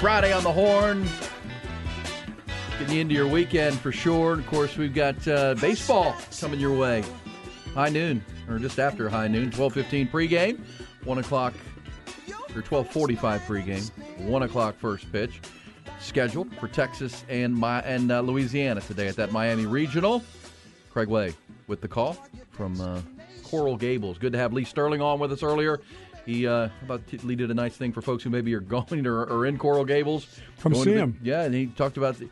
Friday on the Horn. Getting you into your weekend for sure. And of course, we've got uh, baseball coming your way. High noon, or just after high noon, 12.15 pregame, 1 o'clock, or 12.45 pregame, 1 o'clock first pitch. Scheduled for Texas and, my, and uh, Louisiana today at that Miami Regional. Craig Way with the call from uh, Coral Gables. Good to have Lee Sterling on with us earlier. He uh, about Lee did a nice thing for folks who maybe are going or, or in Coral Gables. Going see the- him. Yeah, and he talked about the,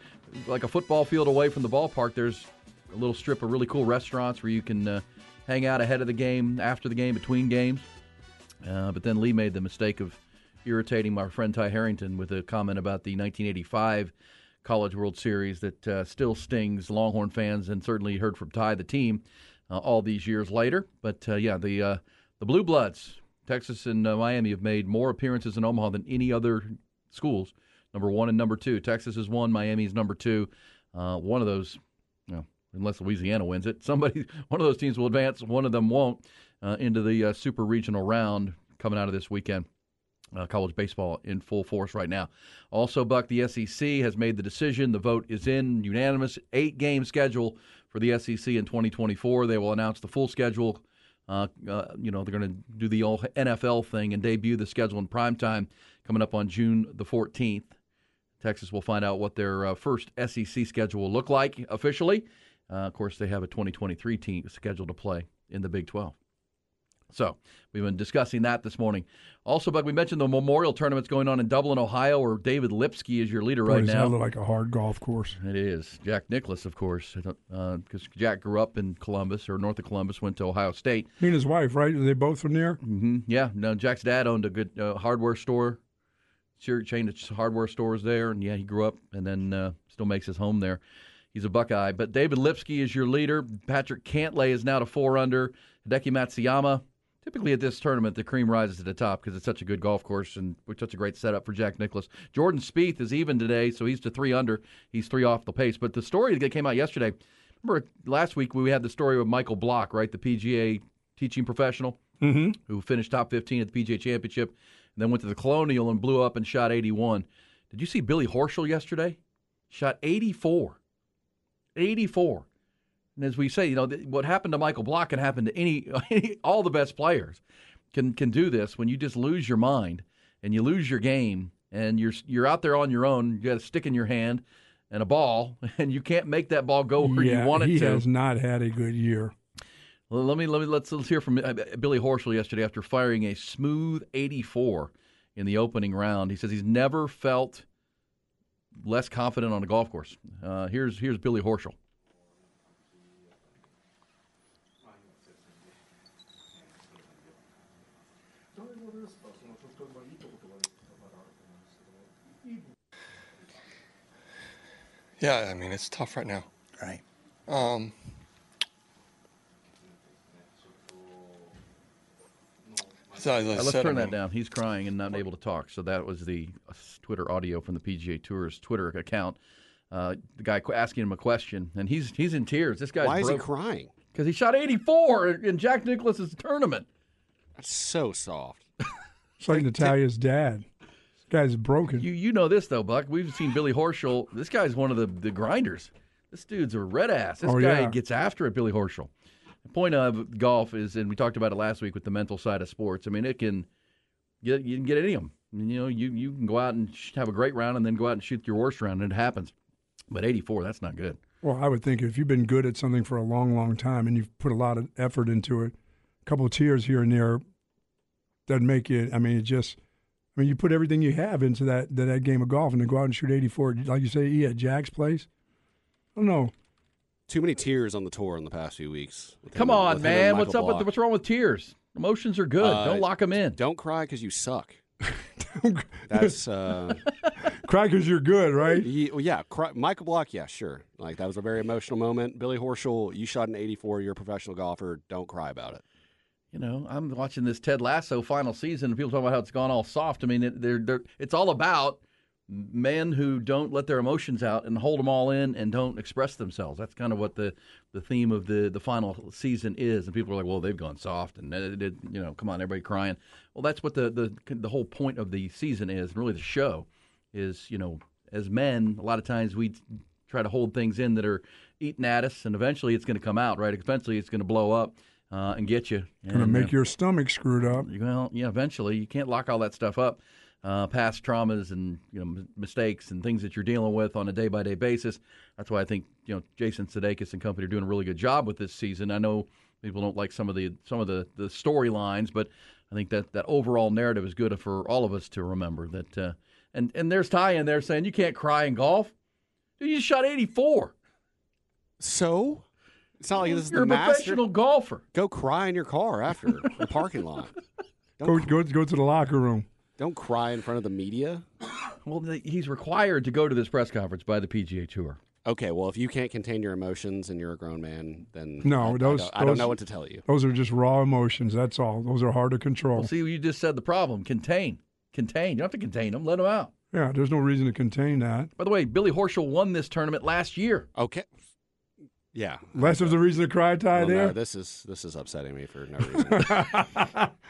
like a football field away from the ballpark. There's a little strip of really cool restaurants where you can uh, hang out ahead of the game, after the game, between games. Uh, but then Lee made the mistake of irritating my friend Ty Harrington with a comment about the 1985 College World Series that uh, still stings Longhorn fans, and certainly heard from Ty, the team, uh, all these years later. But uh, yeah, the uh, the Blue Bloods, Texas and uh, Miami, have made more appearances in Omaha than any other schools. Number one and number two. Texas is one. Miami is number two. Uh, one of those, you know, unless Louisiana wins it, somebody, one of those teams will advance. One of them won't uh, into the uh, super regional round coming out of this weekend. Uh, college baseball in full force right now. Also, Buck, the SEC has made the decision. The vote is in unanimous eight game schedule for the SEC in 2024. They will announce the full schedule. Uh, uh, you know, they're going to do the NFL thing and debut the schedule in prime time coming up on June the 14th. Texas will find out what their uh, first SEC schedule will look like officially. Uh, of course, they have a 2023 team scheduled to play in the Big 12. So we've been discussing that this morning. Also, Buck, we mentioned the Memorial Tournament's going on in Dublin, Ohio, where David Lipsky is your leader Boy, right now. look like a hard golf course. It is. Jack Nicklaus, of course, because Jack grew up in Columbus or north of Columbus, went to Ohio State. He and his wife, right? They both from there. hmm Yeah, no, Jack's dad owned a good uh, hardware store, sure chain of hardware stores there, and yeah, he grew up and then uh, still makes his home there. He's a Buckeye. But David Lipsky is your leader. Patrick Cantlay is now to four under. Hideki Matsuyama. Typically at this tournament, the cream rises to the top because it's such a good golf course and such a great setup for Jack Nicklaus. Jordan Spieth is even today, so he's to three under. He's three off the pace. But the story that came out yesterday, remember last week we had the story of Michael Block, right, the PGA teaching professional Mm-hmm. who finished top 15 at the PGA Championship, and then went to the Colonial and blew up and shot 81. Did you see Billy Horschel yesterday? Shot 84. 84. And as we say, you know, th- what happened to Michael Block can happen to any, all the best players can can do this when you just lose your mind and you lose your game and you're you're out there on your own. You got a stick in your hand and a ball, and you can't make that ball go where yeah, you want it he to. He has not had a good year. Well, let me let me let's let's hear from uh, Billy Horschel yesterday after firing a smooth 84 in the opening round. He says he's never felt less confident on a golf course. Uh, here's here's Billy Horschel. Yeah, I mean it's tough right now. Right. Um, so as I Uh, let's said, I turn that mean, down. He's crying and not able to talk. So that was the uh, Twitter audio from the PGA Tour's Twitter account. Uh, the guy qu- asking him a question, and he's he's in tears. This guy's Why is he crying? because he shot 84 in Jack Nicklaus's tournament. That's so soft. It's like Natalia's dad. Guy's broken. You you know this though, Buck. We've seen Billy Horschel. This guy's one of the, the grinders. This dude's a red ass. This Oh, guy yeah. gets after it, Billy Horschel. The point of golf is, and we talked about it last week with the mental side of sports. I mean, it can get you can get any of them. You know, you you can go out and have a great round, and then go out and shoot your worst round, and it happens. But 84, that's not good. Well, I would think if you've been good at something for a long, long time and you've put a lot of effort into it, a couple of tears here and there doesn't make you. I mean, it just. I mean, you put everything you have into that that, that game of golf, and then go out and shoot 84, like you say, yeah, Jack's place. I don't know. Too many tears on the tour in the past few weeks. Come him- on, with him and man. Michael What's up with Block. what's wrong with tears? Emotions are good. Uh, Don't lock them in. Don't cry because you suck. That's uh, Cry because you're good, right? ye- yeah. Cry, Michael Block, yeah, sure. Like that was a very emotional moment. Billy Horschel, you shot an 84. You're a professional golfer. Don't cry about it. You know, I'm watching this Ted Lasso final season, and people talk about how it's gone all soft. I mean, it, they're, they're, it's all about men who don't let their emotions out and hold them all in and don't express themselves. That's kind of what the, the theme of the, the final season is. And people are like, well, they've gone soft, and uh, it, you know, come on, everybody crying. Well, that's what the, the the whole point of the season is, and really the show is. You know, as men, a lot of times we try to hold things in that are eating at us, and eventually it's going to come out, right? Eventually it's going to blow up. Uh, and get you. Going to make uh, your stomach screwed up. well, yeah, eventually you can't lock all that stuff up. Uh, past traumas and you know m- mistakes and things that you're dealing with on a day by day basis. That's why I think you know Jason Sudeikis and company are doing a really good job with this season. I know people don't like some of the some of the, the storylines, but I think that that overall narrative is good for all of us to remember that. Uh, and and there's Ty in there saying you can't cry in golf. Dude, you just shot 84. So it's not like this is You're the a master. professional golfer. Go cry in your car after the parking lot. Go, Don't, go, go to the locker room. don't cry in front of the media. Well, th- he's required to go to this press conference by the PGA Tour. Okay, well, if you can't contain your emotions and you're a grown man, then No, I, I those- don't, I don't those- know what to tell you. Those are just raw emotions. That's all. Those are hard to control. Well, see, you just said the problem. Contain. Contain. You don't have to contain them. Let them out. yeah, there's no reason to contain that. By the way, Billy Horschel won this tournament last year. Okay. Yeah. Less of the reason to cry, Ty. Well, there. no, this is this is upsetting me for no reason.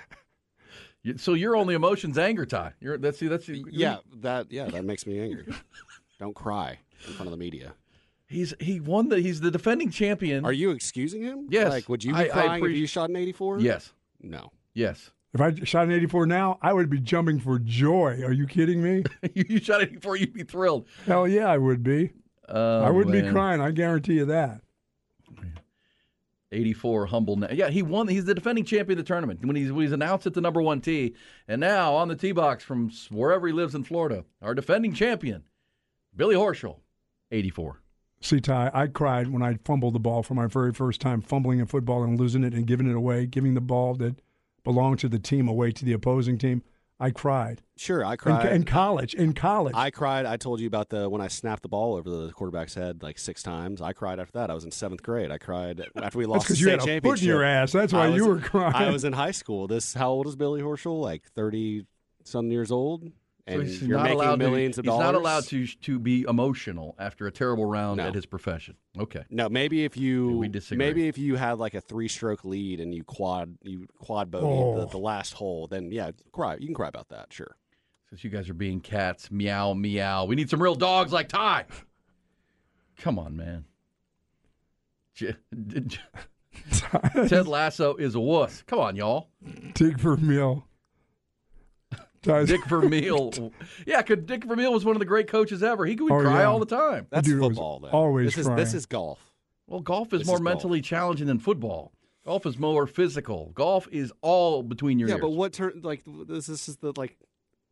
You- So your only emotion's anger, Ty. You're, that's see, that's yeah, that yeah, that makes me angry. Don't cry in front of the media. He's he won the he's the defending champion. Are you excusing him? Yes. Like, would you be I- I crying if you shot an 84? Yes, No. yes. If I shot an 84 now, I would be jumping for joy. Are you kidding me? you, you shot it before you'd be thrilled. Hell yeah, I would be. Oh, I wouldn't be crying. I guarantee you that. 84 humble. Na- yeah, he won. He's the defending champion of the tournament when he's when he's announced at the number one tee, and now on the tee box from wherever he lives in Florida, our defending champion, Billy Horschel, 84. See, Ty, I cried when I fumbled the ball for my very first time, fumbling in football and losing it and giving it away, giving the ball that belonged to the team away to the opposing team. I cried. Sure, I cried. in college, in college. I cried. I told you about the when I snapped the ball over the quarterback's head like six times. I cried after that. I was in seventh grade. I cried after we lost the because you state had a foot championship. in your ass. That's why was- you were crying. I was in high school. This how old is Billy Horschel? Like thirty some years old, and So he's you're not making allowed millions to, of dollars. he's not allowed to to be emotional after a terrible round No. at his profession. Okay. No, maybe if you maybe if you had like a three stroke lead and you quad you quad bogey Oh. the, the last hole, then yeah, cry. You can cry about that. Sure. Since you guys are being cats, meow, meow. We need some real dogs like Ty. Come on, man. J- J- Ted Lasso is a wuss. Come on, y'all. Dick Vermeil. Ty's- Dick Vermeil. Yeah, 'cause Dick Vermeil was one of the great coaches ever. He could Oh, cry yeah. all the time. That's dude was football. Though. always this is this is golf. Well, golf is This more is golf. mentally challenging than football. Golf is more physical. Golf is all between your ears. Yeah, ears. but what turn like this? This is the like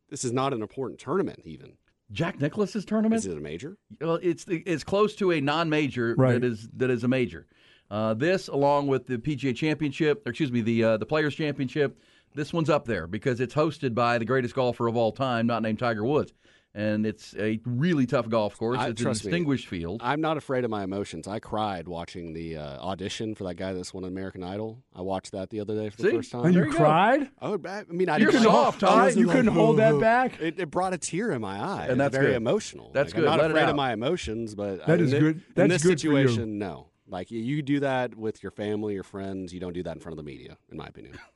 this is not an important tournament. Even Jack Nicklaus's tournament? is it a major? Well, it's it's close to a non-major Right. that is that is a major. Uh, this, along with the PGA Championship, or excuse me, the uh, the Players Championship, this one's up there because it's hosted by the greatest golfer of all time, not named Tiger Woods, and it's a really tough golf course. I- it's a trust me. distinguished field. I'm not afraid of my emotions. I cried watching the uh, audition for that guy that's won American Idol. I watched that the other day for See? the first time. and you you cried? I, would, I mean, I You're didn't like- soft, I Ty. You couldn't like, hold that "Oh." back? It, it brought a tear in my eye. And that's very good. emotional. That's Like, good. I'm not Let afraid of my emotions, but That I, is in, good. In That's this good for you. situation, no. Like you- you do that with your family, your friends. You don't do that in front of the media, in my opinion.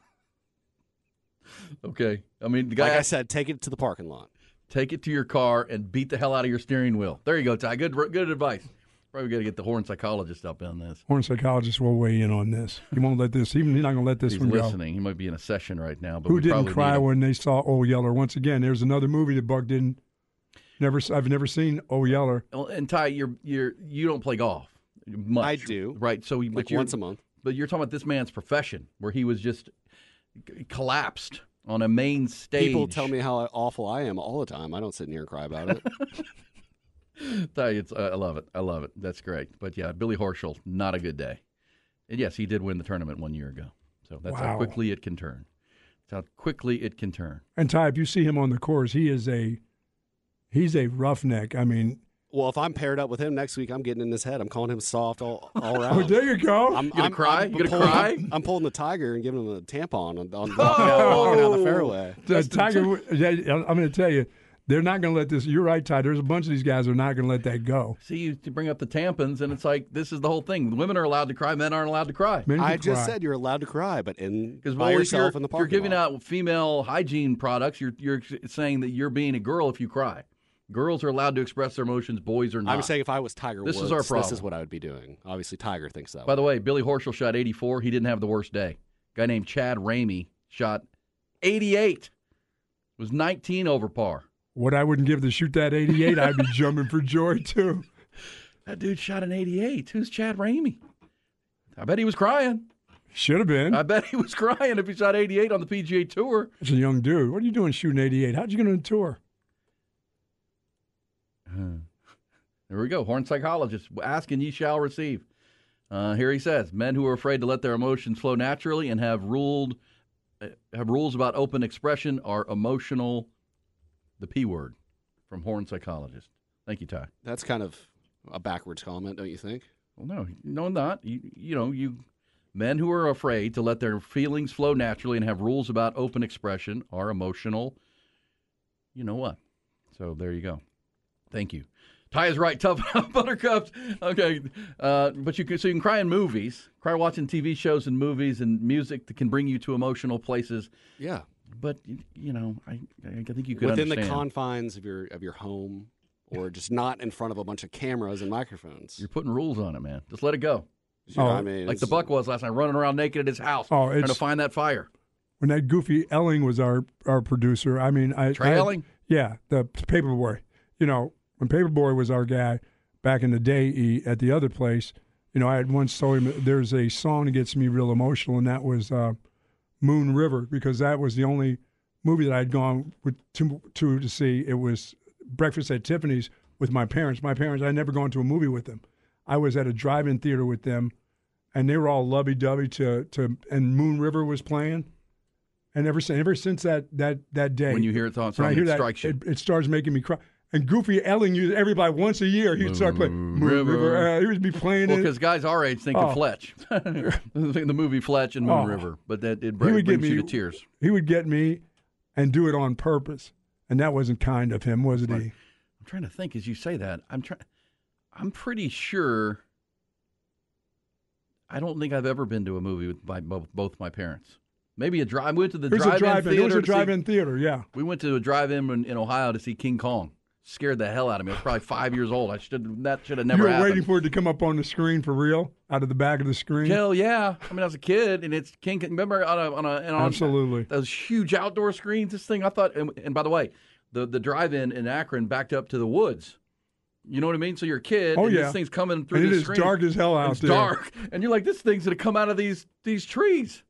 okay, I mean the guy Like I said, take it to the parking lot. take it to your car and beat the hell out of your steering wheel. There you go, Ty. Good good advice. Probably got to get the horn psychologist up on this. Horn psychologist will weigh in on this. He won't let this. Even he's not going to let this He's one go. listening. He might be in a session right now. But Who didn't cry need when they saw O Yeller? Once again, there's another movie that Buck didn't. Never. I've never seen O Yeller. And Ty, you're you're you don't play golf much. I do. right? So, Like you're, once a month. But you're talking about this man's profession, where he was just c- collapsed on a main stage. People tell me how awful I am all the time. I don't sit near and cry about it. Ty, it's, uh, I love it. I love it. That's great. But yeah, Billy Horschel, not a good day. And yes, he did win the tournament one year ago. So that's how quickly it can turn. That's how quickly it can turn. And Ty, if you see him on the course, he is a he's a roughneck. I mean, well, if I'm paired up with him next week, I'm getting in his head. I'm calling him soft all, all oh, there you go. I'm, You gonna I'm- cry? I'm You gonna pulling, cry? I'm, I'm pulling the tiger and giving him a tampon on, on oh! walking, out, walking out the fairway. The Tiger, yeah, I'm going to tell you, they're not going to let this. You're right, Ty. There's a bunch of these guys who are not going to let that go. See, you you bring up the tampons, and it's like this is the whole thing. Women are allowed to cry, men aren't allowed to cry. Men I can just cry. said you're allowed to cry, but in Because by yourself you're, in the you're giving lot. out female hygiene products, you're you're saying that you're being a girl if you cry. Girls are allowed to express their emotions. Boys are not. I'm saying if I was Tiger This is Woods, our this is what I would be doing. Obviously, Tiger thinks that. By way. the way, Billy Horschel shot 84. He didn't have the worst day. guy named Chad Ramey shot 88. Was 19 over par. What I wouldn't give to shoot that 88, I'd be jumping for joy too. That dude shot an 88. Who's Chad Ramey? I bet he was crying. Should have been. I bet he was crying if he shot 88 on the PGA Tour. It's a young dude. What are you doing shooting 88? How'd you get on a tour? There we go. Horn psychologist. Ask and ye shall receive. Uh, here he says, men who are afraid to let their emotions flow naturally and have ruled uh, have rules about open expression are emotional. The p word from Horn psychologist. Thank you, Ty. that's kind of a backwards comment, don't you think? Well, no, no, not. You, you know, you men who are afraid to let their feelings flow naturally and have rules about open expression are emotional. You know what? So there you go. Thank you. Ty is right. Tough Buttercups. Okay, uh, but you can so you can cry in movies, cry watching TV shows and movies and music that can bring you to emotional places. Yeah. But you, you know, I I think you could Within the confines of your of your home, or just not in front of a bunch of cameras and microphones. You're putting rules on it, man. Just let it go. You know, Oh, I mean, Like the Buck was last night, running around naked at his house, Oh, trying to find that fire. When that goofy Elling was our our producer, I mean, I Trey I- Elling? Yeah, the Paperboy. You know, when Paperboy was our guy back in the day he, at the other place, you know, I had once told him there's a song that gets me real emotional, and that was uh, Moon River because that was the only movie that I'd gone with to, to to see. It was Breakfast at Tiffany's with my parents. My parents, I'd never gone to a movie with them. I was at a drive-in theater with them, and they were all lovey-dovey to to and Moon River was playing. And ever since, ever since that that that day, When you hear it on when I hear it strikes you. It, it starts making me cry. And Goofy Elling used everybody once a year. He'd start playing Moon River. Uh, he would be playing Well, it. because guys our age think Oh. of Fletch, the movie Fletch and Moon Oh. River, but that it He would brings you me- to tears. He would get me and do it on purpose, and that wasn't kind of him, was it? He. I'm trying to think as you say that. I'm trying. I'm pretty sure. I don't think I've ever been to a movie with by both, my parents. Maybe a drive. I went to the It was a drive-in drive-in. theater. It was a to see- drive-in theater. Yeah. We went to a drive-in in, in Ohio to see King Kong. Scared the hell out of me. I was probably five years old. I should that should have never you were happened. waiting for it to come up on the screen for real, out of the back of the screen. Hell yeah! I mean, I was a kid, and it's King. Remember on a on a and on Absolutely. those huge outdoor screens. This thing, I thought. And, and by the way, the the drive-in in Akron backed up to the woods. You know what I mean? So you're a kid. Oh, and yeah. This thing's coming through And it the is screen. dark as hell out it's there. dark, and you're like, this thing's gonna come out of these these trees.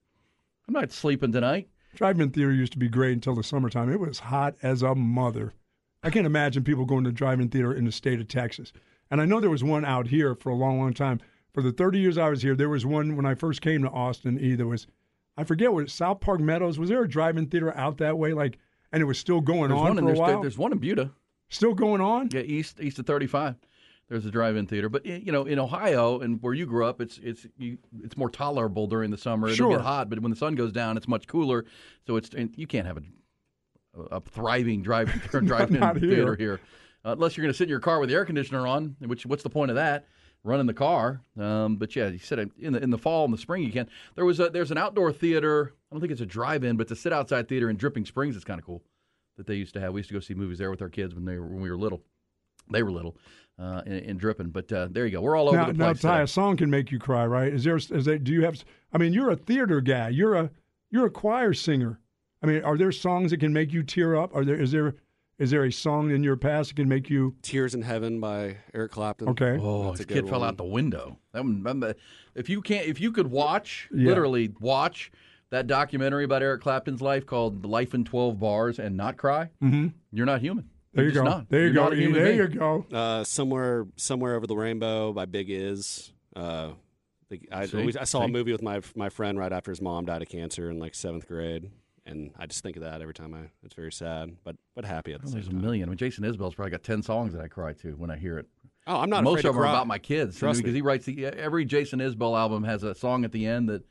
I'm not sleeping tonight. Drive-in theater used to be great until the summertime. It was hot as a mother. I can't imagine people going to drive-in theater in the state of Texas. And I know there was one out here for a long, long time. For the 30 years I was here, there was one when I first came to Austin. Either was, I forget what South Park Meadows. Was there a drive-in theater out that way? Like, and it was still going There's on one for in a while. there's one in Buda. Still going on. Yeah, east east of 35. There's a drive-in theater, but you know, in Ohio and where you grew up, it's it's you, it's more tolerable during the summer. It'll Sure. get hot, but when the sun goes down, it's much cooler. So it's and you can't have a a thriving drive drive-in here. theater here, uh, unless you're going to sit in your car with the air conditioner on. Which what's the point of that? Running the car. Um, but yeah, you said in the in the fall and the spring you can. There was a there's an outdoor theater. I don't think it's a drive-in, but it's a sit outside theater in Dripping Springs. It's kind of cool that they used to have. We used to go see movies there with our kids when they were, when we were little. They were little. uh, and, and dripping. But uh, there you go. We're all over now, the now, place. Ty, today. a song can make you cry, right? Is there? Is there? Do you have? I mean, you're a theater guy. You're a you're a choir singer. I mean, are there songs that can make you tear up? Are there? Is there? Is there a song in your past that can make you? Tears in Heaven by Eric Clapton. Okay. Oh, That's his a good kid fell one. out the window. That one, I'm- if you can't, if you could watch, Yeah. literally watch that documentary about Eric Clapton's life called "Life in Twelve Bars" and not cry, Mm-hmm. you're not human. There You're you just go. not. There you You're go. not a human There being. you go. Uh, somewhere, somewhere over the rainbow by Big Is. Uh, the, I, See? we- I saw a See? movie with my my friend right after his mom died of cancer in like seventh grade, and I just think of that every time I. It's very sad, but but happy at the same there's a million. I mean, Jason Isbell's probably got ten songs that I cry to when I hear it. Oh, I'm not Most afraid of to them are cry. about my kids. Trust because me. he writes the, every Jason Isbell album has a song at the end that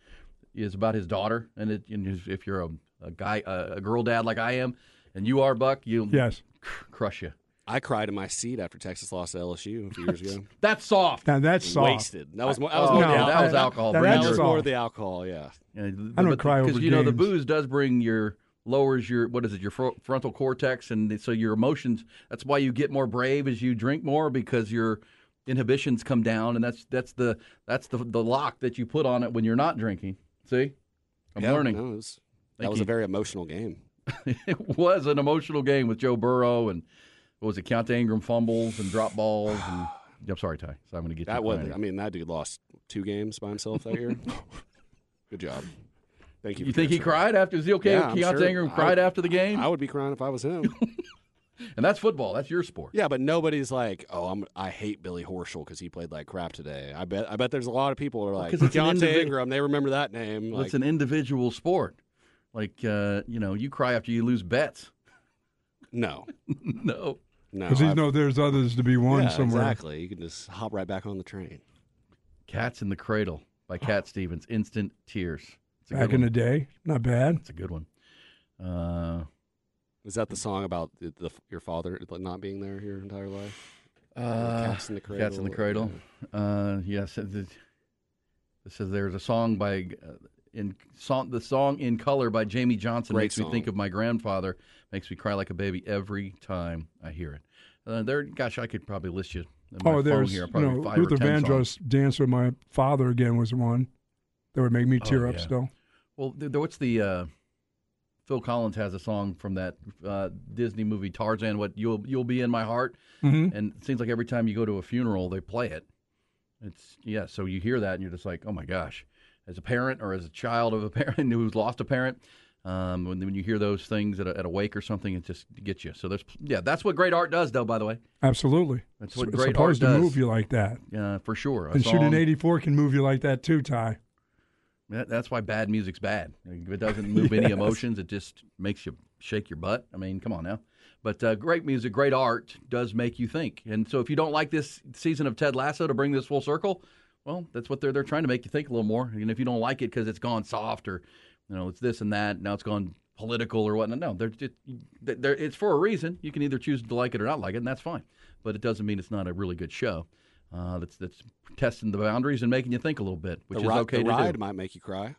is about his daughter, and it, and if you're a, a guy, a, a girl dad like I am, and you are Buck, you Yes. crush you. I cried in my seat after Texas lost to LSU a few years ago. That's soft. Now that's soft. Wasted. That was more. That was Oh, more no, yeah, that was I- alcohol. that- Bring that was your- more soft. the alcohol. Yeah. Yeah, I don't cry over because you know the booze does bring your lowers your what is it your fro- frontal cortex and so your emotions. That's why you get more brave as you drink more because your inhibitions come down and that's that's the that's the the lock that you put on it when you're not drinking. See, I'm Yeah, learning. no, was, that was you. a very emotional game. it was an emotional game with Joe Burrow and what was it? Keaontay Ingram fumbles and drop balls and. I'm sorry, Ty. So I'm going to get That you was. I mean, that dude lost two games by himself that year. Good job. Thank you. You think he cried after? Is he okay? Yeah, Keaontay sure. Ingram cried would- after the game, I would be crying if I was him. and that's football. That's your sport. yeah, but nobody's like, "Oh, I'm I hate Billy Horschel because he played like crap today." I bet I bet there's a lot of people who are like, 'cause it's an Keaontay individ- Ingram. They remember that name. Well, Like, it's an individual sport. Like uh, you know, you cry after you lose bets. no, no. No. Because you I've- know there's others to be won yeah, somewhere. exactly. You can just hop right back on the train. Cats in the Cradle by Cat Stevens. Instant tears. It's a Back good in one. the day, not bad. It's a good one. Uh, Is that the song about the, the, your father not being there your entire life? uh, Cats in the Cradle. Cats in the Cradle. Uh, yes. It, it, it says there's a song by uh, in song the song in color by Jamey Johnson Great makes me think of my grandfather. Makes me cry like a baby every time I hear it. Uh, there, gosh, I could probably list you. In my Oh, phone there's here, you know five Luther or 10 songs. Vandross dance with my father again was one that would make me tear Oh, up yeah. still. Well, th- th- what's the uh, Phil Collins has a song from that uh, Disney movie Tarzan. What you'll you'll be in my heart, Mhm. and it seems like every time you go to a funeral, they play it. It's yeah. So you hear that, and you're just like, oh my gosh. As a parent or as a child of a parent who's lost a parent, um, when when you hear those things at a, at a wake or something, it just gets you. So there's yeah, that's what great art does, though. By the way, Absolutely. That's what it's great supposed art to move you like that. uh, for sure. A and shooting 84 can move you like that too, Ty. That, that's why bad music's bad. If it doesn't move any emotions, it just makes you shake your butt. I mean, come on now. But uh, great music, great art does make you think. And so if you don't like this season of Ted Lasso to bring this full circle, well, that's what they're they're trying to make you think a little more. And if you don't like it because it's gone soft or you know it's this and that, now it's gone political or whatnot. No, they're just they're, it's for a reason. You can either choose to like it or not like it, and that's fine. But it doesn't mean it's not a really good show. Uh, that's that's testing the boundaries and making you think a little bit, which the is ri- okay the to ride do. might make you cry.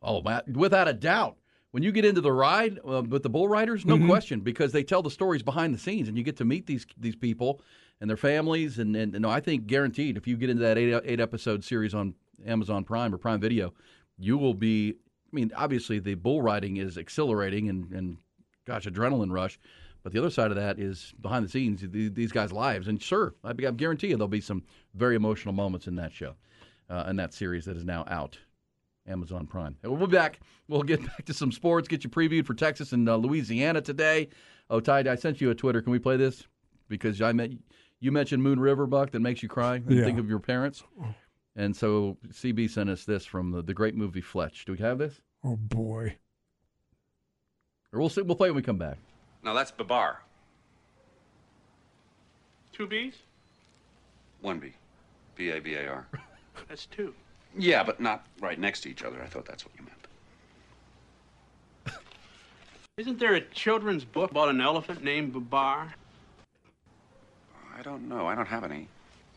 Oh, Matt, without a doubt. When you get into the ride uh, with the bull riders, no question, because they tell the stories behind the scenes, and you get to meet these these people and their families. And, and, and I think guaranteed, if you get into that eight eight episode series on Amazon Prime or Prime Video, you will be. I mean, obviously, the bull riding is exhilarating and and gosh, adrenaline rush. But the other side of that is behind the scenes, the, these guys' lives. And sure, I, I guarantee you there'll be some very emotional moments in that show, uh, in that series that is now out. Amazon Prime. And we'll be back. We'll get back to some sports, get you previewed for Texas and uh, Louisiana today. Oh, Ty, I sent you a Twitter. Can we play this? Because I met, you mentioned Moon River Buck that makes you cry and Yeah. think of your parents. And so CB sent us this from the, the great movie Fletch. Do we have this? Oh, boy. Or we'll see, we'll play when we come back. Now that's Babar. Two B's? One B. B A B A R. That's two. Yeah, but not right next to each other. I thought that's what you meant. Isn't there a children's book about an elephant named Babar? I don't know. I don't have any.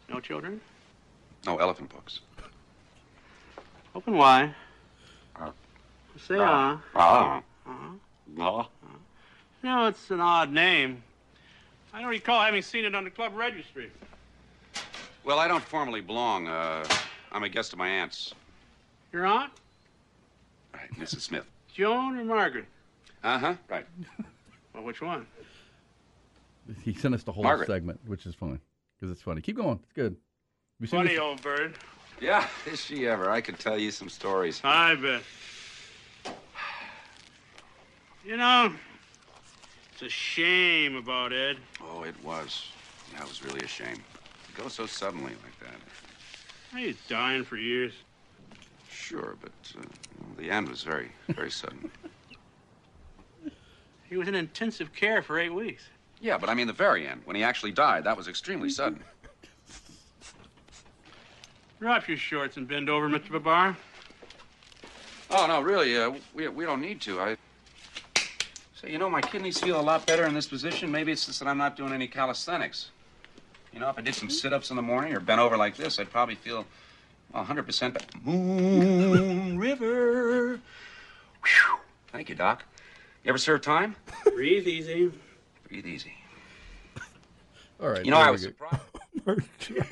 No children? No elephant books. Open wide. Uh, Say ah. Ah. Uh-huh. No. No, it's an odd name. I don't recall having seen it on the club registry. Well, I don't formally belong. Uh, I'm a guest of my aunt's. Your aunt? Right, Mrs. Smith. Joan or Margaret? Uh huh. Right. Well, which one? He sent us the whole Margaret. segment, which is funny because it's funny. Keep going. It's good. You seen Funny this- old bird. Yeah, is she ever? I could tell you some stories. I bet. You know, it's a shame about Ed. Oh, it was. That was really a shame. To go so suddenly like that. He's dying for years. Sure, but uh, the end was very, very sudden. He was in intensive care for eight weeks. Yeah, but I mean the very end, when he actually died, that was extremely sudden. Drop your shorts and bend over, Mr. Babar. Oh no, really, uh, we we don't need to. I say, you know, my kidneys feel a lot better in this position. Maybe it's just that I'm not doing any calisthenics. You know, if I did some sit-ups in the morning or bent over like this, I'd probably feel well, 100% better. Moon River. Whew. Thank you, Doc. You ever serve time? Breathe easy. Breathe easy. All right. You know, I we was go. surprised.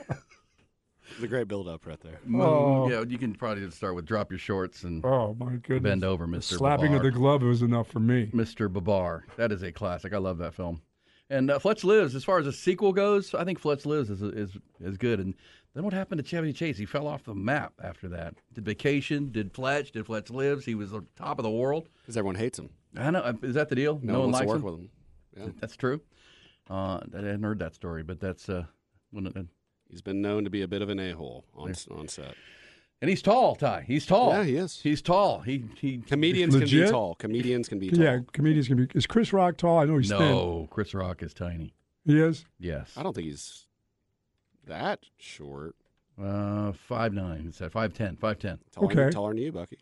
The great build-up right there. Moon- Oh. Yeah, you can probably just start with drop your shorts and Oh my goodness! bend over, The Mister. slapping of the glove was enough for me. Mr. Babar. That is a classic. I love that film. And uh, Fletch Lives, as far as a sequel goes, I think Fletch Lives is is is good. And then what happened to Chevy Chase? He fell off the map after that. Did Vacation? Did Fletch? Did Fletch Lives? He was the top of the world. Because everyone hates him. I know. Is that the deal? No, one wants to likes work him? with him. Yeah. That's true. Uh, I hadn't heard that story, but that's uh, when it, He's been known to be a bit of an a-hole on, on set. and he's tall. Ty, he's tall. Yeah, he is. He's tall. He he. Comedians can be tall. Comedians can be tall. Yeah, comedians can be. Is Chris Rock tall? I know he's thin. No, Chris Rock is tiny. He is. Yes. I don't think he's that short. Uh, five nine. It said five ten. Five ten. Taller, than- Okay. taller than you, Bucky.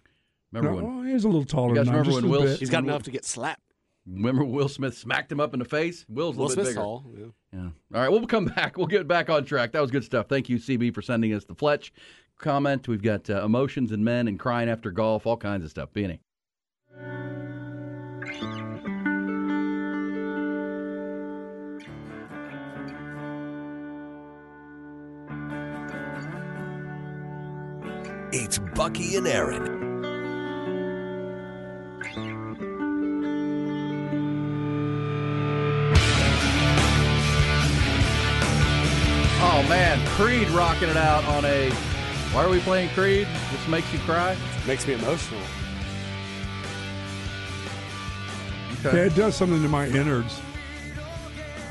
Remember no, when? oh, he's a little taller. You guys than I am, remember just when a Will- bit. He's got enough to get slapped. Remember Will Smith smacked him up in the face? Will's a Will little bit Smith's bigger. tall. Yeah. Yeah. All right, we'll come back. We'll get back on track. That was good stuff. Thank you, CB, for sending us the Fletch comment. We've got uh, emotions and men and crying after golf, all kinds of stuff. Beanie. It's Bucky and Erin. Oh man, Creed rocking it out on a. Why are we playing Creed? This makes you cry. Makes me emotional. Yeah, it does something to my innards.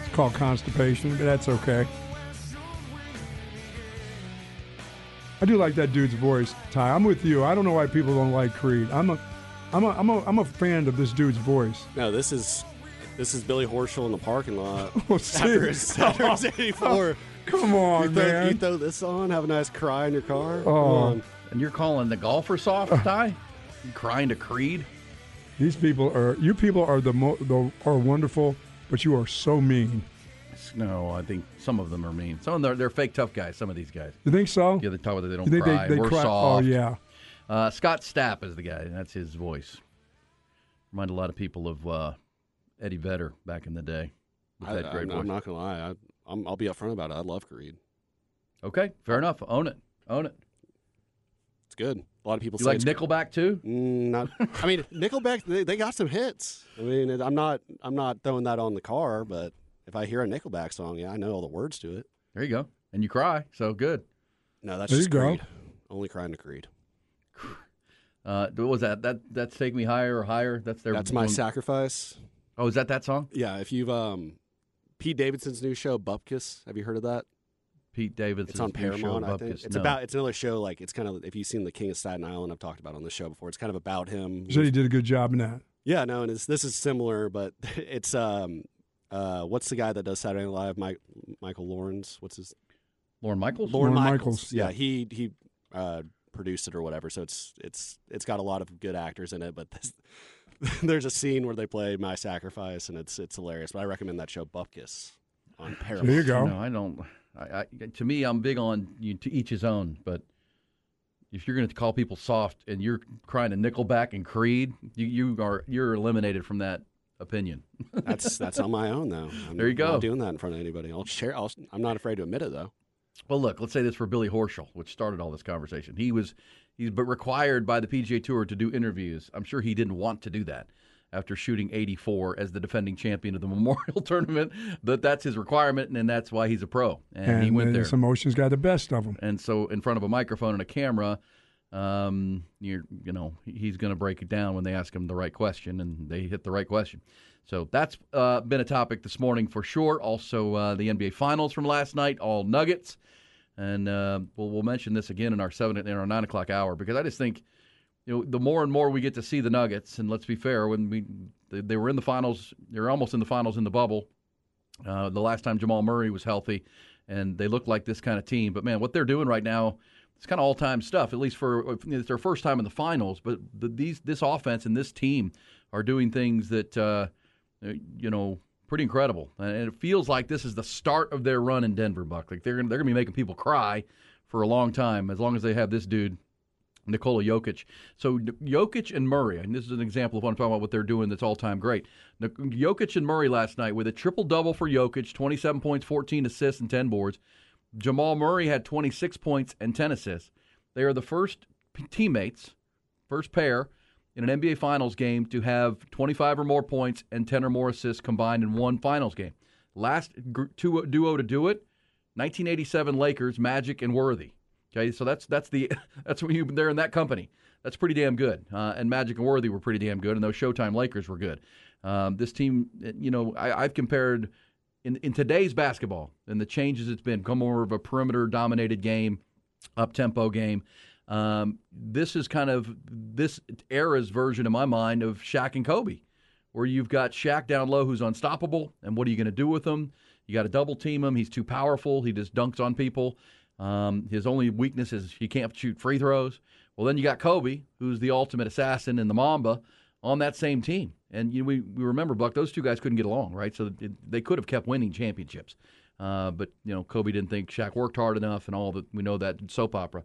It's called constipation, but that's okay. I do like that dude's voice, Ty. I'm with you. I don't know why people don't like Creed. I'm a, I'm a, I'm a, I'm a fan of this dude's voice. No, this is this is Billy Horschel in the parking lot Oh, see? after his, after his 84. Come you, on, throw, man. you throw this on, have a nice cry in your car. Come Oh. on. And you're calling the golfer soft, Ty? You crying to Creed? These people are. You people are the, mo- the are wonderful, but you are so mean. No, I think some of them are mean. Some of them, they're, they're fake tough guys, some of these guys. You think so? Yeah, they talk about that they don't You think cry. they, they We're cry? soft. Oh yeah. Uh, Scott Stapp is the guy. and That's his voice. Remind a lot of people of uh, Eddie Vedder back in the day. With I, that great am voice. not gonna lie. I, I'm, I'll be upfront about it. I love Creed. Okay, fair enough. Own it. Own it. It's good. A lot of people You say like it's Nickelback too? Mm, not. I mean, Nickelback. They, they got some hits. I mean, it, I'm not. I'm not throwing that on the car, but if I hear a Nickelback song, yeah, I know all the words to it. There you go. And you cry. So good. No, that's There just you go. Creed. Only crying to Creed. Uh, what was that? That that's take me higher or higher. That's their. That's my one- sacrifice. Oh, is that that song? Yeah, if you've um, Pete Davidson's new show Bupkis. Have you heard of that? Pete Davidson's It's on new show, Paramount, I think. It's No. about. It's another show. Like it's kind of. If you've seen The King of Staten Island, I've talked about on the show before. It's kind of about him. You said he did a good job in that. Yeah, no, and it's, this is similar, but it's um, uh, what's the guy that does Saturday Night Live? Mike, Michael Lawrence. What's his? Lauren Michaels. Lauren, Lorne Michaels. Michaels, Yeah, yeah. he he uh, produced it or whatever. So it's it's it's got a lot of good actors in it. But this, there's a scene where they play My Sacrifice, and it's it's hilarious. But I recommend that show Bupkis on Paramount. There you go. No, I don't. I, I, to me, I'm big on you to each his own. But if you're going to call people soft and you're crying to Nickelback and Creed, you, you are you're eliminated from that opinion. That's that's on my own though. I'm There you go. Not doing that in front of anybody. I'll share. I'll, I'm not afraid to admit it though. Well, look, let's say this for Billy Horschel, which started all this conversation. He was he's but required by the PGA Tour to do interviews. I'm sure he didn't want to do that after shooting 84 as the defending champion of the Memorial Tournament. But that's his requirement, and that's why he's a pro. And, he went there. his emotions got the best of him. And so, in front of a microphone and a camera, um, you're, you know, he's going to break it down when they ask him the right question, and they hit the right question. So that's uh, been a topic this morning for sure. Also, uh, the NBA Finals from last night, all Nuggets, and uh, we'll, we'll mention this again in our seven in our nine o'clock hour because I just think, you know, the more and more we get to see the Nuggets, and let's be fair, when we they, were in the finals, they were almost in the finals in the bubble. Uh, the last time Jamal Murray was healthy, and they looked like this kind of team. But man, what they're doing right now it's kind of all time stuff. At least for it's their first time in the finals. But the, these this offense and this team are doing things that uh, Uh, you know pretty incredible, and it feels like this is the start of their run in Denver. Buck, like they're they're gonna be making people cry for a long time as long as they have this dude. Nikola Jokic. So Jokic and Murray, and this is an example of what I'm talking about. What they're doing that's all time great. Jokic and Murray last night with a triple double for Jokic, 27 points, 14 assists, and 10 boards. Jamal Murray had 26 points and 10 assists. They are the first teammates, first pair in an NBA Finals game to have 25 or more points and 10 or more assists combined in one Finals game. Last duo to do it, 1987 Lakers, Magic and Worthy. Okay, so that's that's the that's when you they're in that company. That's pretty damn good. Uh, and Magic and Worthy were pretty damn good, and those Showtime Lakers were good. Um, this team, you know, I, I've compared in in today's basketball and the changes it's been, come more of a perimeter dominated game, up tempo game. Um, this is kind of this era's version, in my mind, of Shaq and Kobe, where you've got Shaq down low who's unstoppable, and what are you going to do with him? You got to double team him. He's too powerful. He just dunks on people. Um, his only weakness is he can't shoot free throws. Well, then you got Kobe, who's the ultimate assassin in the Mamba, on that same team. And you know, we, we remember, Buck, those two guys couldn't get along, right? So it, they could have kept winning championships. Uh, but, you know, Kobe didn't think Shaq worked hard enough and all that. We know that soap opera.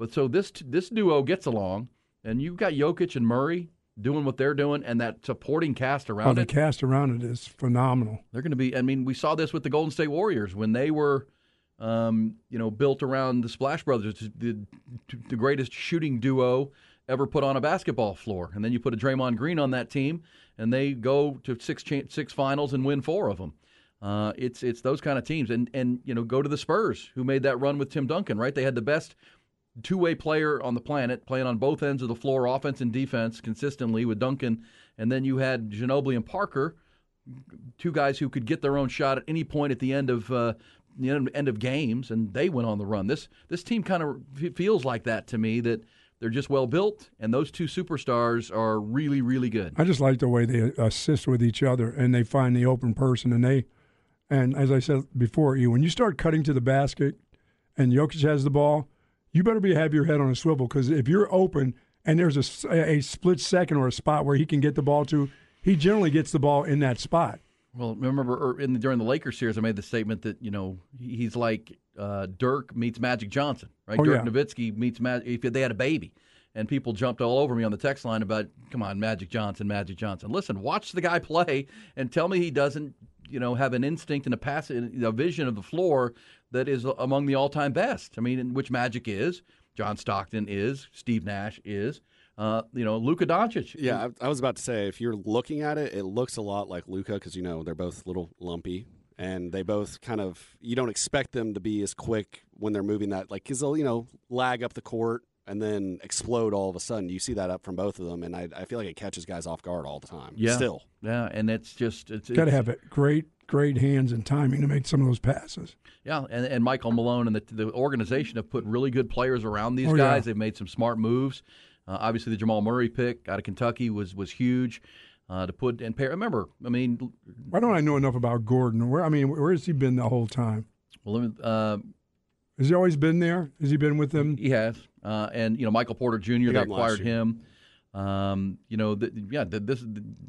But so this this duo gets along, and you've got Jokic and Murray doing what they're doing, and that supporting cast around oh, it. The cast around it is phenomenal. They're going to be. I mean, we saw this with the Golden State Warriors when they were – um, you know, built around the Splash Brothers, the, the greatest shooting duo ever put on a basketball floor. And then you put a Draymond Green on that team, and they go to six cha- six finals and win four of them. Uh, it's it's those kind of teams, and and you know, go to the Spurs who made that run with Tim Duncan. Right, they had the best two way player on the planet, playing on both ends of the floor, offense and defense, consistently with Duncan. And then you had Ginobili and Parker, two guys who could get their own shot at any point at the end of uh, the end, end of games, and they went on the run. This this team kind of feels like that to me. That they're just well built, and those two superstars are really, really good. I just like the way they assist with each other, and they find the open person, and they, and as I said before, you when you start cutting to the basket, and Jokic has the ball, you better be have your head on a swivel because if you're open and there's a, a split second or a spot where he can get the ball to, he generally gets the ball in that spot. Well, remember er, in the, during the Lakers series, I made the statement that you know he's like uh, Dirk meets Magic Johnson, right? Oh, Dirk yeah. Nowitzki meets Magic. If they had a baby, and people jumped all over me on the text line about, come on, Magic Johnson, Magic Johnson. Listen, watch the guy play and tell me he doesn't, you know, have an instinct and a pass, a vision of the floor that is among the all-time best. I mean, which Magic is, John Stockton is, Steve Nash is. Uh, you know, Luka Doncic. Yeah, I, I, was about to say if you're looking at it, it looks a lot like Luka because you know they're both little lumpy, and they both kind of you don't expect them to be as quick when they're moving that like because they'll you know lag up the court and then explode all of a sudden. You see that up from both of them, and I, I feel like it catches guys off guard all the time. Yeah, still. Yeah, and it's just it's got to have it great great hands and timing to make some of those passes. Yeah, and, and Michael Malone and the, the organization have put really good players around these Oh, guys. yeah. They've made some smart moves. Uh, obviously, the Jamal Murray pick out of Kentucky was was huge uh, to put and pair. Remember, I mean, Why don't I know enough about Gordon? Where I mean, where has he been the whole time? well, let me- uh, Has he always been there? Has he been with them? he has, uh, and you know, Michael Porter Jr. They got him last acquired him. Um, you know, th- yeah, th- this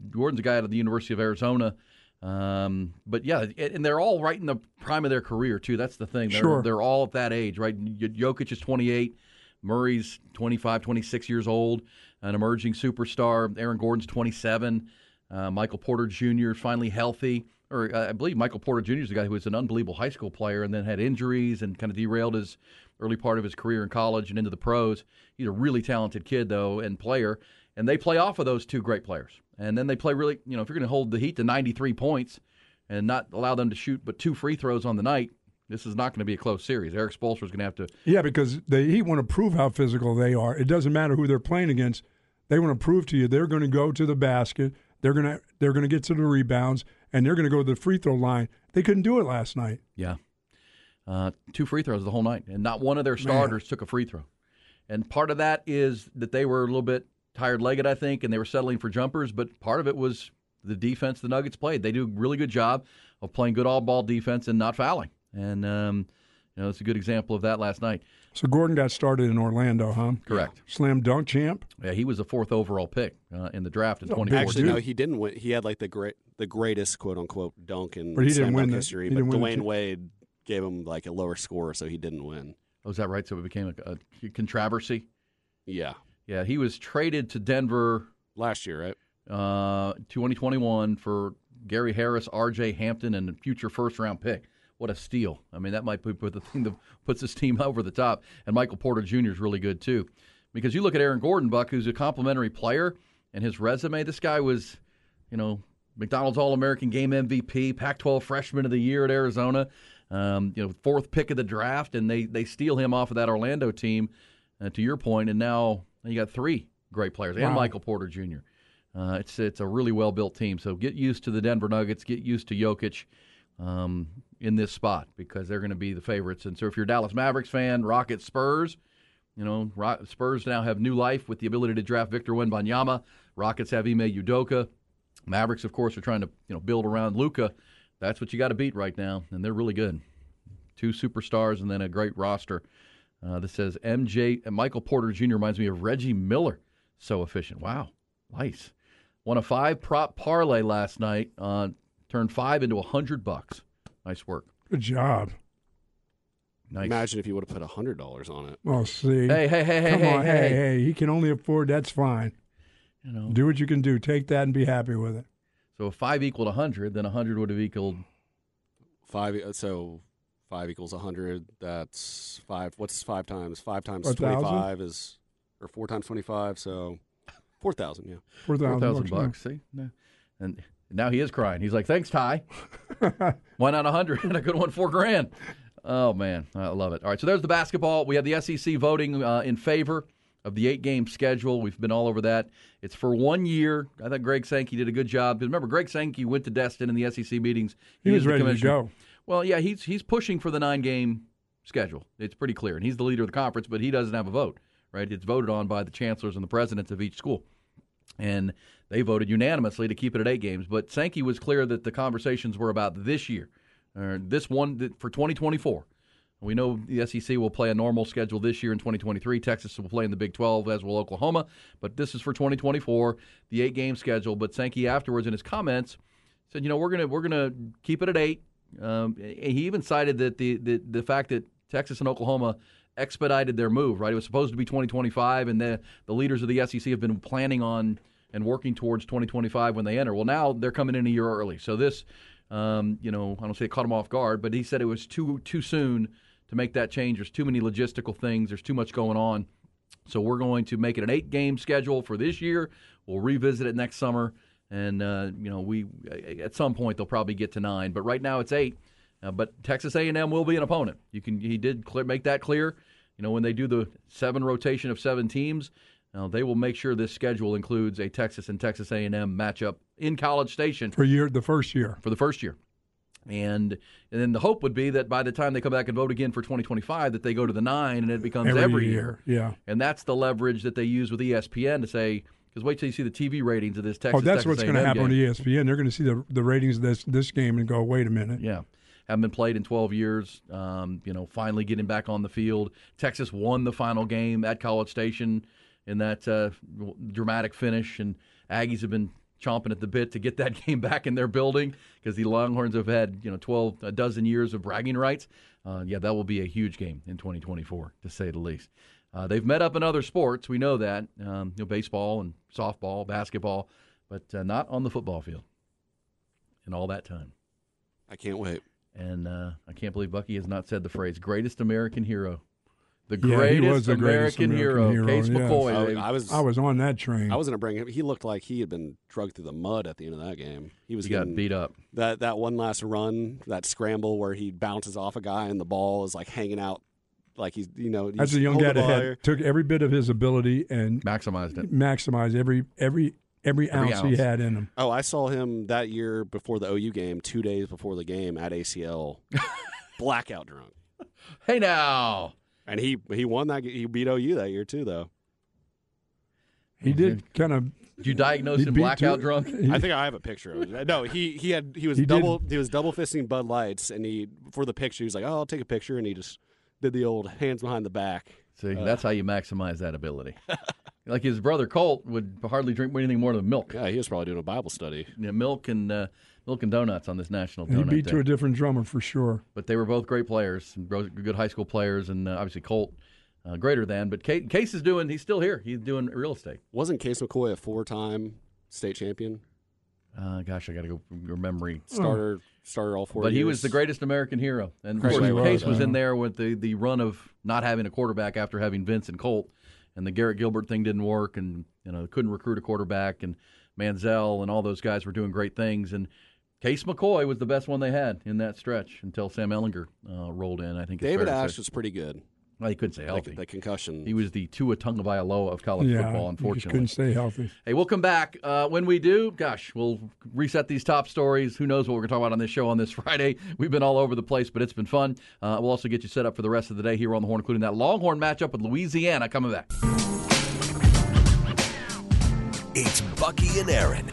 Gordon's a guy out of the University of Arizona. Um, but yeah, and they're all right in the prime of their career too. That's the thing. They're, Sure. they're all at that age, right? Jokic is 28, Murray's 25, 26 years old, an emerging superstar. Aaron Gordon's 27. Uh, Michael Porter Jr. is finally healthy. Or uh, I believe Michael Porter Jr. is the guy who was an unbelievable high school player and then had injuries and kind of derailed his early part of his career in college and into the pros. He's a really talented kid though and player, and they play off of those two great players. And then they play really, you know, if you're going to hold the Heat to 93 points and not allow them to shoot but two free throws on the night, this is not going to be a close series. Erik Spoelstra is going to have to. Yeah, because the Heat want to prove how physical they are. It doesn't matter who they're playing against. They want to prove to you they're going to go to the basket. They're going to they're to get to the rebounds, and they're going to go to the free throw line. They couldn't do it last night. Yeah, uh, two free throws the whole night, and not one of their starters Man. took a free throw. And part of that is that they were a little bit tired legged, I think, and they were settling for jumpers. But part of it was the defense the Nuggets played. They do a really good job of playing good all ball defense and not fouling. And um, you know, it's a good example of that last night. So Gordon got started in Orlando, huh? Correct. Slam dunk champ. Yeah, he was a fourth overall pick uh, in the draft in 2014. Actually, no, he didn't win. He had like the great, the greatest quote unquote dunk in but he didn't win history. but Dwyane Wade gave him like a lower score, so he didn't win. Oh, is that right? So it became a, a controversy. Yeah. Yeah, he was traded to Denver last year, right? Uh, 2021 for Gary Harris, R.J. Hampton, and a future first round pick what a steal! I mean, that might put the thing that puts this team over the top. And Michael Porter Jr. is really good too, because you look at Aaron Gordon, Buck, who's a complimentary player, and his resume. This guy was, you know, McDonald's All-American Game MVP, Pac-12 Freshman of the Year at Arizona, um, you know, fourth pick of the draft, and they they steal him off of that Orlando team. Uh, to your point, and now you got three great players wow. and Michael Porter Jr. Uh, it's it's a really well built team. So get used to the Denver Nuggets. Get used to Jokic um, in this spot because they're going to be the favorites. And so, if you're a Dallas Mavericks fan, Rockets, Spurs, you know, Spurs now have new life with the ability to draft Victor Wembanyama. Rockets have Ime Udoka. Mavericks, of course, are trying to you know build around Luka. That's what you got to beat right now, and they're really good. Two superstars and then a great roster. Uh, this says MJ Michael Porter Jr. reminds me of Reggie Miller. So efficient. Wow, nice. Won a five prop parlay last night on Turned five into a hundred bucks. Nice work. Good job. Nice. Imagine if you would have put a hundred dollars on it. Oh, see. Hey, hey, hey, Come hey, on, hey, hey, hey. He can only afford. That's fine. You know, do what you can do. Take that and be happy with it. So if five equaled a hundred, then a hundred would have equaled five. Uh, so five equals a hundred. That's five. What's five times? Five times twenty-five is, or four times twenty-five. So four thousand. Yeah, four thousand bucks. See, and now he is crying. He's like, "Thanks, Ty. Why not a hundred and I could have won four grand." Oh man, I love it. All right, so there's the basketball. We have the SEC voting uh, in favor of the eight-game schedule. We've been all over that. It's for one year. I thought Greg Sankey did a good job. Remember, Greg Sankey went to Destin in the SEC meetings. He, he was ready to go. Well, yeah, he's he's pushing for the nine-game schedule. It's pretty clear, and he's the leader of the conference, but he doesn't have a vote. Right? It's voted on by the chancellors and the presidents of each school, and they voted unanimously to keep it at eight games. But Sankey was clear that the conversations were about this year, or this one for 2024. We know the SEC will play a normal schedule this year in 2023. Texas will play in the Big 12, as will Oklahoma. But this is for 2024, the eight-game schedule. But Sankey afterwards in his comments said, you know, we're gonna we're gonna keep it at eight. Um, he even cited that the, the the fact that Texas and Oklahoma expedited their move. Right, it was supposed to be 2025, and the the leaders of the SEC have been planning on and working towards 2025 when they enter. Well, now they're coming in a year early. So this, um, you know, I don't say it caught him off guard, but he said it was too too soon to make that change. There's too many logistical things. There's too much going on. So we're going to make it an eight game schedule for this year. We'll revisit it next summer, and uh, you know, we at some point they'll probably get to nine, but right now it's eight. Uh, but Texas A&M will be an opponent. You can he did clear, make that clear. You know, when they do the seven rotation of seven teams, now, they will make sure this schedule includes a Texas and Texas A&M matchup in College Station for year the first year. For the first year. And and then the hope would be that by the time they come back and vote again for 2025 that they go to the 9 and it becomes every, every year. year. Yeah. And that's the leverage that they use with ESPN to say because wait till you see the TV ratings of this Texas. Oh, that's Texas what's going to happen game. on ESPN. They're going to see the the ratings of this this game and go, wait a minute. Yeah, haven't been played in 12 years. Um, you know, finally getting back on the field. Texas won the final game at College Station in that uh, dramatic finish, and Aggies have been chomping at the bit to get that game back in their building because the Longhorns have had you know 12 a dozen years of bragging rights. Uh, yeah, that will be a huge game in 2024 to say the least. Uh, they've met up in other sports, we know that, um, you know, baseball and softball, basketball, but uh, not on the football field in all that time. I can't wait. And uh, I can't believe Bucky has not said the phrase "greatest American hero." The Yeah, he greatest, was the greatest American, hero, American Case yes. McCoy. I, I was I was on that train. I was gonna bring him. He looked like he had been drugged through the mud at the end of that game. He was he got getting- beat up. That that one last run, that scramble where he bounces off a guy and the ball is like hanging out, like he's you know. That's a young hold guy the that had, took every bit of his ability and Maximized it. maximized every every every, Every ounce, he had in him. Oh, I saw him that year before the OU game, two days before the game at ACL, blackout drunk, Hey now, and he he won that. He beat OU that year too, though. He did kind of. did you diagnose him blackout two- drunk? he- I think I have a picture of it. No, he he had he was He did. double he was double fisting Bud Lights, and he for the picture he was like, oh, I'll take a picture, and he just did the old hands behind the back. See, that's how you maximize that ability. like his brother Colt would hardly drink anything more than milk. Yeah, he was probably doing a Bible study. Yeah, milk and uh, milk and donuts on this national he beat day. to a different drummer for sure. but they were both great players, and good high school players, and uh, obviously Colt uh, greater than. But Case, Case is doing. He's still here. He's doing real estate. Wasn't Case McCoy a four time state champion? Uh, gosh, I got to go your memory. Starter starter all four But he was the greatest American hero, and of Right, course, right, right, Case was in there with the, the run of not having a quarterback after having Vince and Colt, and the Garrett Gilbert thing didn't work, and you know couldn't recruit a quarterback, and Manziel and all those guys were doing great things, and Case McCoy was the best one they had in that stretch until Sam Ehlinger uh, rolled in. I think David fair Ash was pretty good. Well, he couldn't stay Like healthy. the concussion. He was the Tua Tagovailoa of college yeah, football, he unfortunately. couldn't stay healthy. Hey, we'll come back. Uh, when we do, gosh, we'll reset these top stories. Who knows what we're going to talk about on this show on this Friday? We've been all over the place, but it's been fun. Uh, we'll also get you set up for the rest of the day here on the Horn, including that Longhorn matchup with Louisiana coming back. It's Bucky and Erin.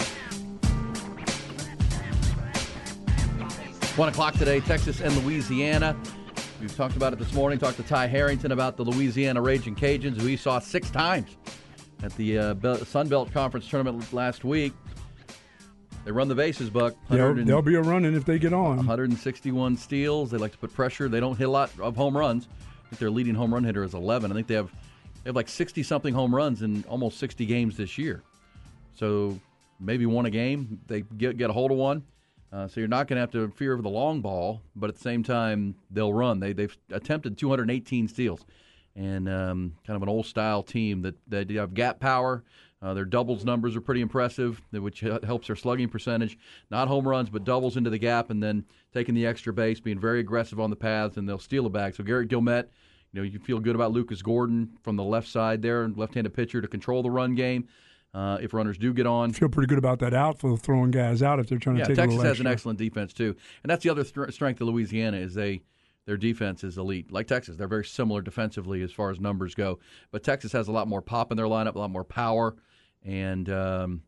One o'clock today, Texas and Louisiana. We've talked about it this morning. Talked to Ty Harrington about the Louisiana Raging Cajuns, who we saw six times at the uh, Bel- Sun Belt Conference tournament last week. They run the bases, Buck. They'll, they'll be a running if they get on. 161 steals. They like to put pressure. They don't hit a lot of home runs. I think their leading home run hitter is 11. I think they have they have like 60 something home runs in almost 60 games this year. So maybe one a game. They get get a hold of one. Uh, so you're not going to have to fear of the long ball, but at the same time they'll run. They they've attempted 218 steals, and um, kind of an old style team that that have gap power. Uh, their doubles numbers are pretty impressive, which helps their slugging percentage. Not home runs, but doubles into the gap, and then taking the extra base, being very aggressive on the paths, and they'll steal a bag. So Garrett Guillemette, you know, you feel good about Lucas Gordon from the left side there, left-handed pitcher to control the run game. Uh, if runners do get on, Feel pretty good about that outfield throwing guys out if they're trying to take a Texas has an excellent defense too, and that's the other str- strength of Louisiana is they their defense is elite. Like Texas, they're very similar defensively as far as numbers go, but Texas has a lot more pop in their lineup, a lot more power, and um,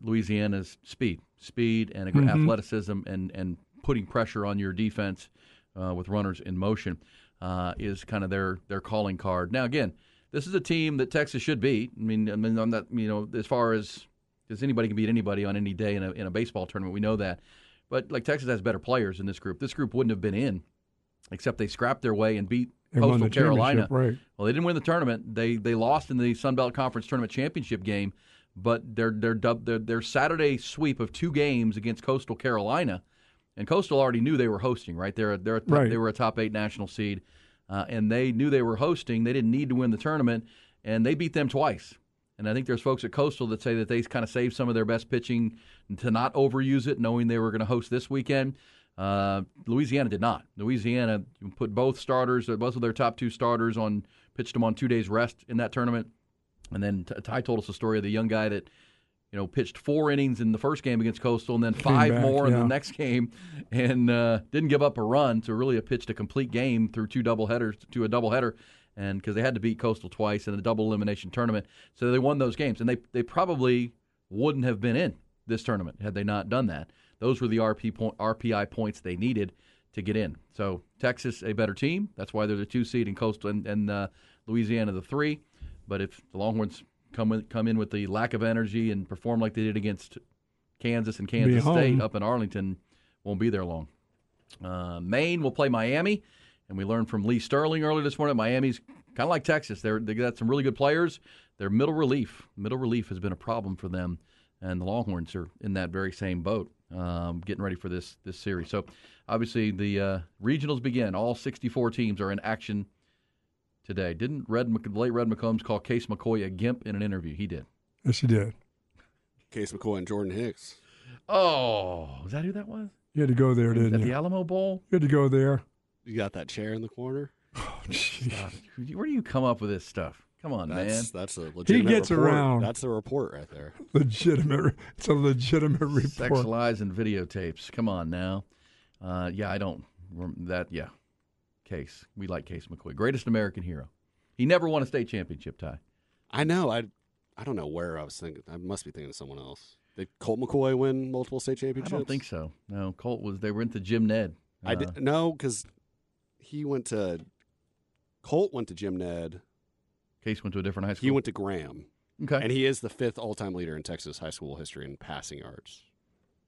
Louisiana's speed, speed and Mm-hmm. athleticism, and and putting pressure on your defense uh, with runners in motion uh, is kind of their their calling card. Now again. This is a team that Texas should beat. I mean, I mean, on that, you know, as far as because anybody can beat anybody on any day in a, in a baseball tournament. We know that. But like Texas has better players in this group. This group wouldn't have been in, except they scrapped their way and beat They Coastal the Carolina. right. Well, they didn't win the tournament. They they lost in the Sun Belt Conference tournament championship game. But their their their, their Saturday sweep of two games against Coastal Carolina, and Coastal already knew they were hosting. Right, they're they're a Right. they were a top eight national seed, uh, and they knew they were hosting. They didn't need to win the tournament, and they beat them twice. And I think there's folks at Coastal that say that they kind of saved some of their best pitching to not overuse it, knowing they were going to host this weekend. Uh, Louisiana did not. Louisiana put both starters, uh, both of their top two starters, on pitched them on two days rest in that tournament. And then Ty told us the story of the young guy that you know pitched four innings in the first game against Coastal, and then five back, more in yeah. the next game, and uh, didn't give up a run to really have pitched a complete game through two double headers to a double header, and because they had to beat Coastal twice in a double elimination tournament, so they won those games, and they they probably wouldn't have been in this tournament had they not done that. Those were the RP point, RPI points they needed to get in. So Texas a better team. That's why they're the two seed, and Coastal and, and uh, Louisiana the three. But if the Longhorns come in, come in with the lack of energy and perform like they did against Kansas and Kansas. State up in Arlington, won't be there long. Uh, Maine will play Miami, and we learned from Lee Sterling earlier this morning. Miami's kind of like Texas. They're, they got some really good players. Their middle relief, middle relief has been a problem for them, and the Longhorns are in that very same boat. um, getting ready for this this series. So obviously the uh, regionals begin. All 64 teams are in action today. Didn't Red Mc- late Red McCombs call Case McCoy a gimp in an interview? He did. Yes, he did. Case McCoy and Jordan Hicks. Oh, is that who that was? You had to go there, didn't the you? The Alamo Bowl? You had to go there. You got that chair in the corner. Where do you come up with this stuff? Come on, man. That's that's a legitimate He gets report. around. That's the report right there. Legitimate. It's a legitimate report. Sex lies and videotapes. Come on now. Uh, yeah, I don't that. Yeah, Case. We like Case McCoy, greatest American hero. He never won a state championship tie. I know. I I don't know where I was thinking. I must be thinking of someone else. Did Colt McCoy win multiple state championships? I don't think so. No, Colt was. They were into Jim Ned. I Uh, did no because he went to Colt went to Jim Ned. Case went to a different high school. He went to Graham, Okay. and he is the fifth all-time leader in Texas high school history in passing yards.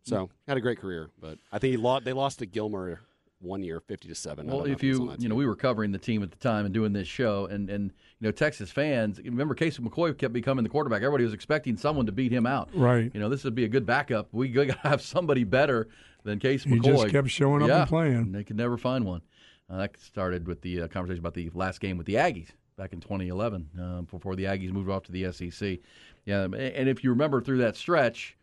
So had a great career, but I think he lost. They lost to Gilmer one year, fifty to seven. Well, if he you that you know we were covering the team at the time and doing this show, and and you know Texas fans remember Casey McCoy kept becoming the quarterback. Everybody was expecting someone to beat him out. Right. You know this would be a good backup. We got to have somebody better than Casey He McCoy. just kept showing up yeah, and playing. They could never find one. Uh, that started with the uh, conversation about the last game with the Aggies back in 2011, uh, before the Aggies moved off to the SEC. Yeah, and if you remember through that stretch,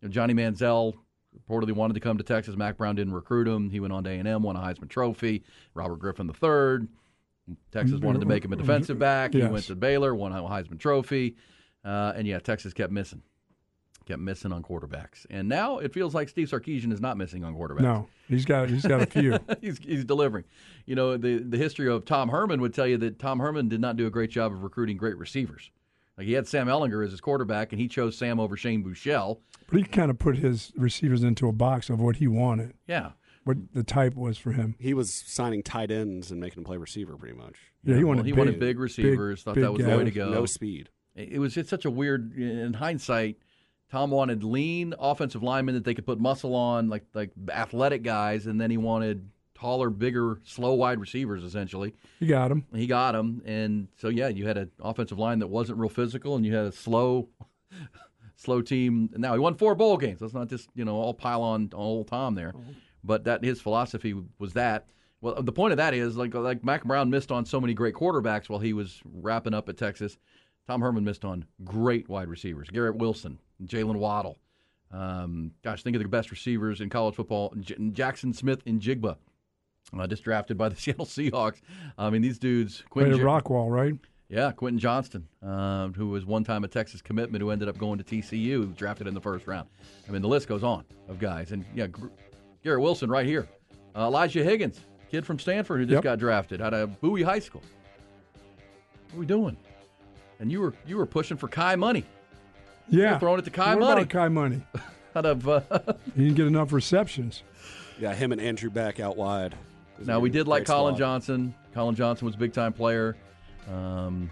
you know, Johnny Manziel reportedly wanted to come to Texas. Mack Brown didn't recruit him. He went on to A&M, won a Heisman Trophy. Robert Griffin III. Texas wanted to make him a defensive back. He went to Baylor, won a Heisman Trophy. Uh, and yeah, Texas kept missing. Kept missing on quarterbacks. And now it feels like Steve Sarkisian is not missing on quarterbacks No, he's got he's got a few. he's, he's delivering. You know, the the history of Tom Herman would tell you that Tom Herman did not do a great job of recruiting great receivers. Like he had Sam Ehlinger as his quarterback, and he chose Sam over Shane Buechele. but he kind of put his receivers into a box of what he wanted, Yeah, what the type was for him. he was signing tight ends and making them play receiver pretty much. Yeah, he Well, wanted he big, wanted big receivers, thought big that was the way to go. No speed. it it was it's such a weird. In hindsight, Tom wanted lean offensive linemen that they could put muscle on, like like athletic guys, and then he wanted taller, bigger, slow wide receivers. Essentially, He got him. he got him, and so yeah, you had an offensive line that wasn't real physical, and you had a slow, slow team. Now he won four bowl games. Let's not just you know all pile on old Tom there, but that his philosophy was that. Well, the point of that is like like Mack Brown missed on so many great quarterbacks while he was wrapping up at Texas. Tom Herman missed on great wide receivers: Garrett Wilson, Jaylen Waddle. Um, gosh, think of the best receivers in college football: J- Jaxon Smith-Njigba, uh, just drafted by the Seattle Seahawks. I mean, these dudes. Quentin at Rockwall, right? yeah, Quentin Johnston, uh, who was one time a Texas commitment who ended up going to TCU, drafted in the first round. I mean, the list goes on of guys. And yeah, Gr- Garrett Wilson right here. Uh, Elijah Higgins, kid from Stanford who just Yep. got drafted out of Bowie High School. What are we doing? And you were you were pushing for Kai Money Yeah, throwing it to Kai what Money. About Kai Money. out of. Uh, He didn't get enough receptions. Yeah, him and Andrew back out wide. Now we did like Collin squad. Johnson. Collin Johnson was a big time player. Um,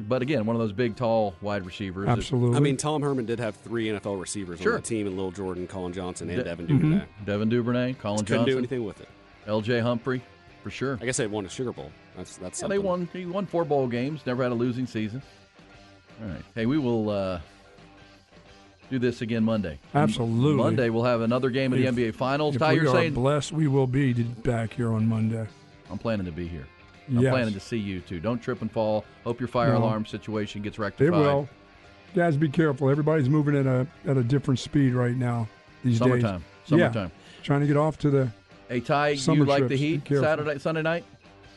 but again, one of those big, tall wide receivers. that- Absolutely. I mean, Tom Herman did have three NFL receivers Sure. on the team, and Lil Jordan, Collin Johnson, and De- Devin Duvernay. Devin Duvernay, Collin Johnson. Couldn't Johnson, do anything with it. L.J. Humphrey, for sure. I guess they won a Sugar Bowl. That's that's Yeah, they won. He won four bowl games. Never had a losing season. All right. Hey, we will uh, do this again Monday. Absolutely. Monday we'll have another game of the NBA Finals. if Ty, we you're are saying blessed, we will be back here on Monday. I'm planning to be here. I'm Yes. planning to see you too. Don't trip and fall. Hope your fire No. alarm situation gets rectified. It will. Guys, be careful. Everybody's moving at a at a different speed right now these Summertime. days. Summertime. Yeah, trying to get off to the. Hey Ty, Summer you like the trips. Be Heat careful. Saturday, Sunday night?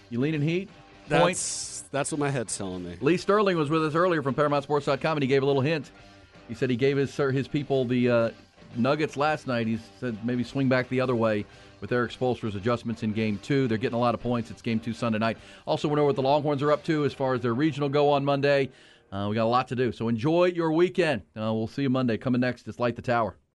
You leaning Heat? Point. That's that's what my head's telling me. Lee Sterling was with us earlier from ParamountSports.com, and he gave a little hint. He said he gave his his people the uh, Nuggets last night. He said maybe swing back the other way with Erik Spoelstra's adjustments in Game Two. They're getting a lot of points. It's Game Two Sunday night. Also, we know what the Longhorns are up to as far as their regional go on Monday. Uh, we got a lot to do, so enjoy your weekend. Uh, we'll see you Monday. Coming next is Light the Tower.